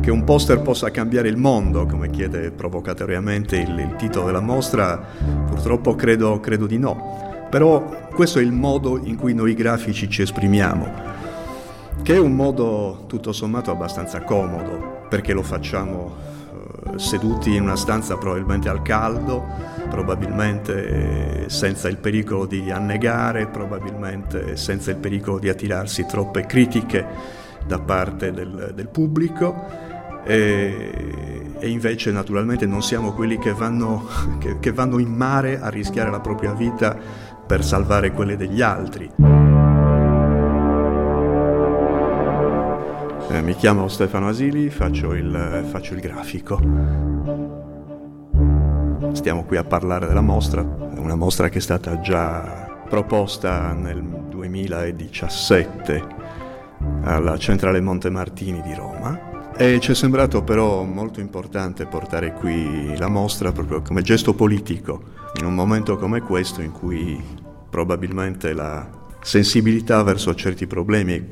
Che un poster possa cambiare il mondo, come chiede provocatoriamente il, il titolo della mostra, purtroppo credo, credo di no. Però questo è il modo in cui noi grafici ci esprimiamo, che è un modo tutto sommato abbastanza comodo, perché lo facciamo eh, seduti in una stanza probabilmente al caldo, probabilmente senza il pericolo di annegare, probabilmente senza il pericolo di attirarsi troppe critiche da parte del, del pubblico e, e, invece naturalmente non siamo quelli che vanno, che, che vanno in mare a rischiare la propria vita per salvare quelle degli altri. Eh, mi chiamo Stefano Asili, faccio il, faccio il grafico. Stiamo qui a parlare della mostra, una mostra che è stata già proposta nel 2017 alla Centrale Montemartini di Roma e ci è sembrato però molto importante portare qui la mostra proprio come gesto politico, in un momento come questo in cui probabilmente la sensibilità verso certi problemi,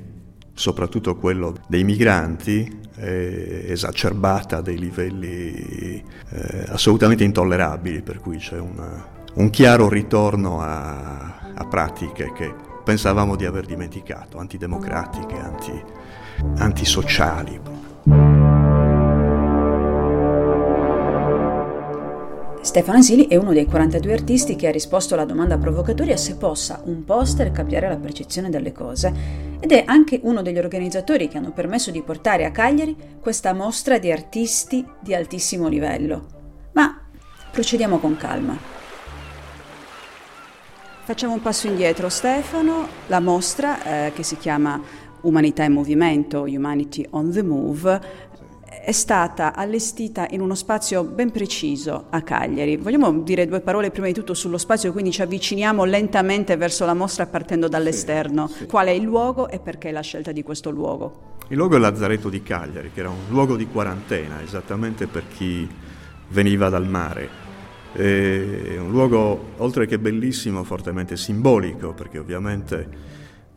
soprattutto quello dei migranti, è esacerbata a dei livelli eh, assolutamente intollerabili, per cui c'è una, un chiaro ritorno a, a, pratiche che pensavamo di aver dimenticato, antidemocratiche, anti, antisociali. Stefano Asili è uno dei 42 artisti che ha risposto alla domanda provocatoria se possa un poster cambiare la percezione delle cose ed è anche uno degli organizzatori che hanno permesso di portare a Cagliari questa mostra di artisti di altissimo livello. Ma procediamo con calma. Facciamo un passo indietro, Stefano. La mostra, eh, che si chiama Umanità in Movimento, Humanity on the Move, è stata allestita in uno spazio ben preciso a Cagliari. Vogliamo dire due parole prima di tutto sullo spazio, quindi ci avviciniamo lentamente verso la mostra partendo dall'esterno. Sì, sì. Qual è il luogo e perché la scelta di questo luogo? Il luogo è Lazzaretto di Cagliari, che era un luogo di quarantena, esattamente per chi veniva dal mare. È un luogo, oltre che bellissimo, fortemente simbolico, perché ovviamente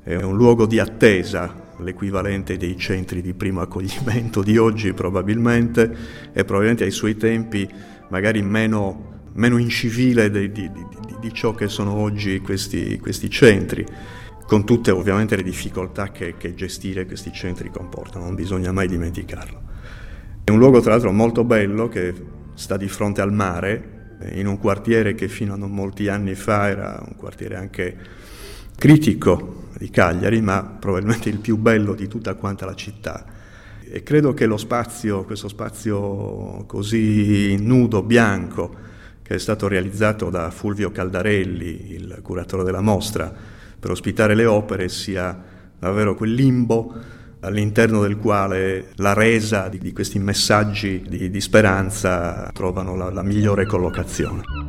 è un luogo di attesa, l'equivalente dei centri di primo accoglimento di oggi probabilmente, e probabilmente ai suoi tempi magari meno, meno incivile di, di, di, di, ciò che sono oggi questi, questi, centri, con tutte ovviamente le difficoltà che, che gestire questi centri comportano, non bisogna mai dimenticarlo. È un luogo tra l'altro molto bello che sta di fronte al mare, in un quartiere che fino a non molti anni fa era un quartiere anche critico di Cagliari, ma probabilmente il più bello di tutta quanta la città. E credo che lo spazio, questo spazio così nudo, bianco, che è stato realizzato da Fulvio Caldarelli, il curatore della mostra, per ospitare le opere, sia davvero quel limbo all'interno del quale la resa di, questi messaggi di, di speranza trovano la, la migliore collocazione.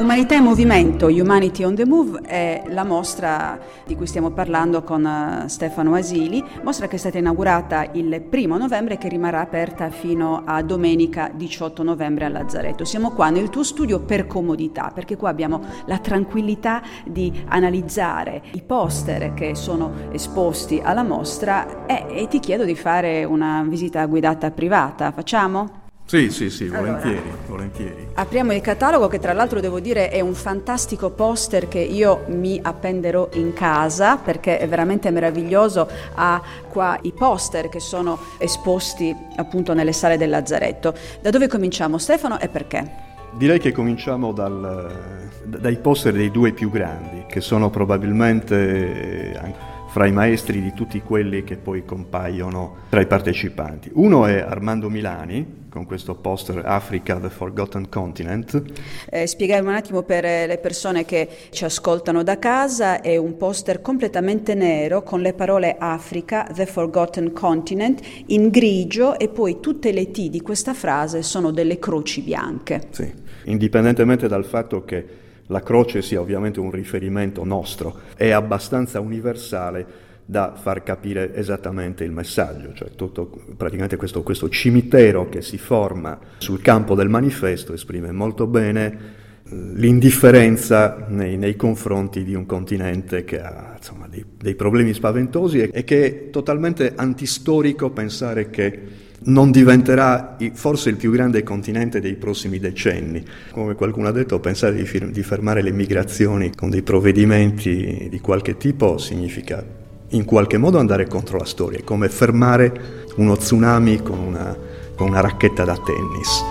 Umanità in movimento, Humanity on the Move, è la mostra di cui stiamo parlando con eh, Stefano Asili, mostra che è stata inaugurata il primo novembre e che rimarrà aperta fino a domenica 18 novembre a Lazzaretto. Siamo qua nel tuo studio per comodità, perché qua abbiamo la tranquillità di analizzare i poster che sono esposti alla mostra e, e ti chiedo di fare una visita guidata privata. Facciamo? Sì, sì, sì, volentieri, allora, volentieri. Apriamo il catalogo che tra l'altro devo dire è un fantastico poster che io mi appenderò in casa perché è veramente meraviglioso. Ha qua i poster che sono esposti appunto nelle sale del Lazzaretto. Da dove cominciamo Stefano e perché? Direi che cominciamo dal, dai poster dei due più grandi, che sono probabilmente fra i maestri di tutti quelli che poi compaiono tra i partecipanti. Uno è Armando Milani, con questo poster Africa, the Forgotten Continent. Eh, spiegare un attimo per le persone che ci ascoltano da casa, è un poster completamente nero con le parole Africa, the Forgotten Continent, in grigio e poi tutte le T di questa frase sono delle croci bianche. Sì, indipendentemente dal fatto che la croce sia ovviamente un riferimento nostro, è abbastanza universale da far capire esattamente il messaggio, cioè tutto, praticamente questo, questo cimitero che si forma sul campo del manifesto esprime molto bene l'indifferenza nei, nei, confronti di un continente che ha insomma, dei, dei, problemi spaventosi e, e che è totalmente antistorico pensare che non diventerà forse il più grande continente dei prossimi decenni. Come qualcuno ha detto, pensare di, fir- di fermare le migrazioni con dei provvedimenti di qualche tipo significa in qualche modo andare contro la storia, è come fermare uno tsunami con una, con una racchetta da tennis.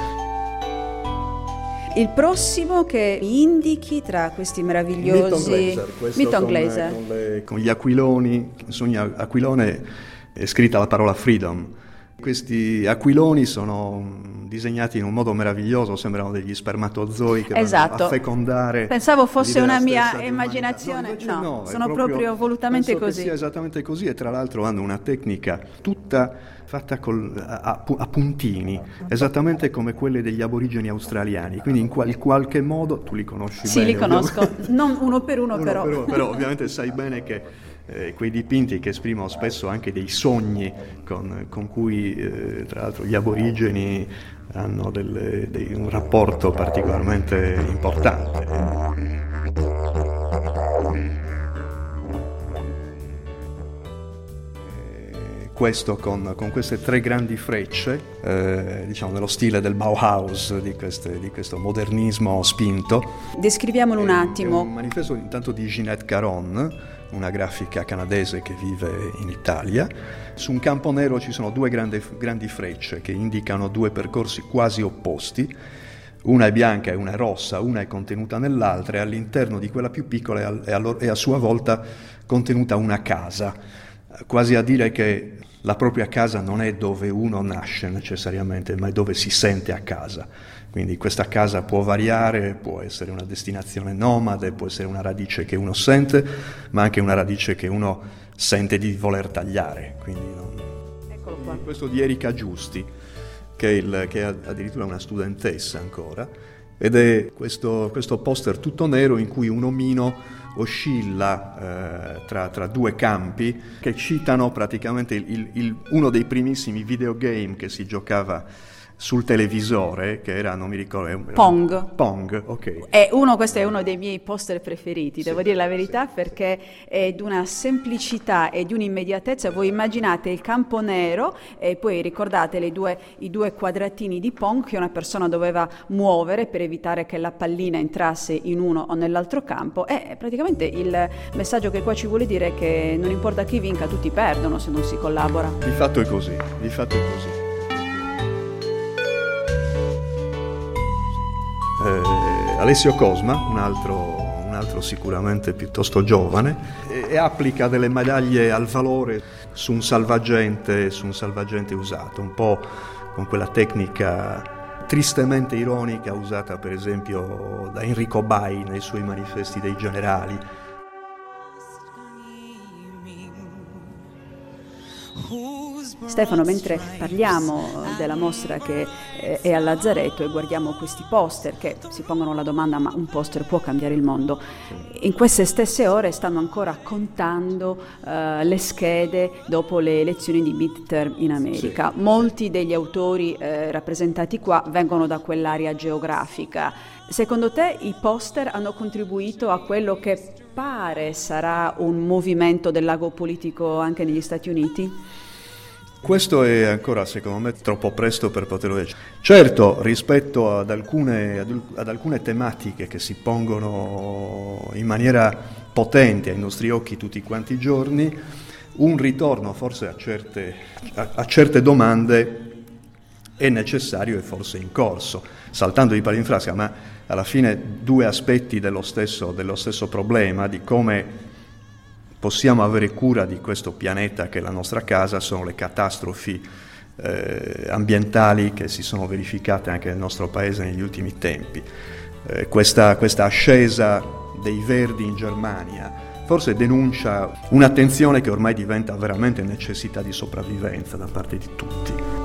Il prossimo che mi indichi tra questi meravigliosi... Milton Glaser, con, con, con, gli aquiloni, su ogni aquilone è scritta la parola freedom. Questi aquiloni sono disegnati in un modo meraviglioso, sembrano degli spermatozoi che esatto. vanno a fecondare. Pensavo fosse una mia immaginazione, no, no, no sono proprio, proprio, volutamente così. Sì, esattamente così e tra l'altro hanno una tecnica tutta fatta col, a, a, puntini, esattamente come quelle degli aborigeni australiani, quindi in qual, qualche modo tu li conosci sì, bene. Sì, li conosco, non uno per uno, uno però. Per uno, però ovviamente sai bene che eh, quei dipinti che esprimono spesso anche dei sogni con, con cui eh, tra l'altro gli aborigeni hanno delle, dei, un rapporto particolarmente importante. Questo con, con, queste tre grandi frecce, eh, diciamo nello stile del Bauhaus, di, queste, di questo modernismo spinto. Descriviamolo un attimo. È un manifesto intanto di Ginette Caron, una grafica canadese che vive in Italia. Su un campo nero ci sono due grandi, grandi frecce che indicano due percorsi quasi opposti. Una è bianca e una è rossa, una è contenuta nell'altra e all'interno di quella più piccola è a, è a sua volta contenuta una casa, quasi a dire che la propria casa non è dove uno nasce necessariamente, ma è dove si sente a casa. Quindi questa casa può variare, può essere una destinazione nomade, può essere una radice che uno sente, ma anche una radice che uno sente di voler tagliare. Quindi non... Eccolo qua. Questo di Erika Giusti, che è, il, che è addirittura una studentessa ancora, ed è questo, questo poster tutto nero in cui un omino oscilla eh, tra, tra, due campi che citano praticamente il, il, uno dei primissimi videogame che si giocava sul televisore, che era, non mi ricordo... Pong. Pong, ok. È uno, questo è uno dei miei poster preferiti, sì, devo dire la verità, sì. perché è di una semplicità e di un'immediatezza. Voi immaginate il campo nero e poi ricordate due, i due quadratini di Pong che una persona doveva muovere per evitare che la pallina entrasse in uno o nell'altro campo. E praticamente il messaggio che qua ci vuole dire è che non importa chi vinca, tutti perdono se non si collabora. Di fatto è così, di fatto è così. Eh, Alessio Cosma, un altro, un altro, sicuramente piuttosto giovane, e, applica delle medaglie al valore su un salvagente, su un salvagente usato, un po' con quella tecnica tristemente ironica usata per esempio da Enrico Bai nei suoi manifesti dei generali. Stefano, mentre parliamo della mostra che eh, è a Lazzaretto e guardiamo questi poster che si pongono la domanda ma un poster può cambiare il mondo, in queste stesse ore stanno ancora contando uh, le schede dopo le elezioni di midterm in America. Sì. Molti degli autori eh, rappresentati qua vengono da quell'area geografica. Secondo te i poster hanno contribuito a quello che pare sarà un movimento del lago politico anche negli Stati Uniti? Questo è ancora, secondo me, troppo presto per poterlo dire. Certo, rispetto ad alcune, ad alcune, tematiche che si pongono in maniera potente ai nostri occhi tutti quanti i giorni, un ritorno forse a certe, a, a certe domande è necessario e forse in corso, saltando di palo in frasca, ma alla fine due aspetti dello stesso, dello stesso problema, di come possiamo avere cura di questo pianeta che è la nostra casa sono le catastrofi eh, ambientali che si sono verificate anche nel nostro paese negli ultimi tempi. Eh, questa, questa ascesa dei verdi in Germania forse denuncia un'attenzione che ormai diventa veramente necessità di sopravvivenza da parte di tutti.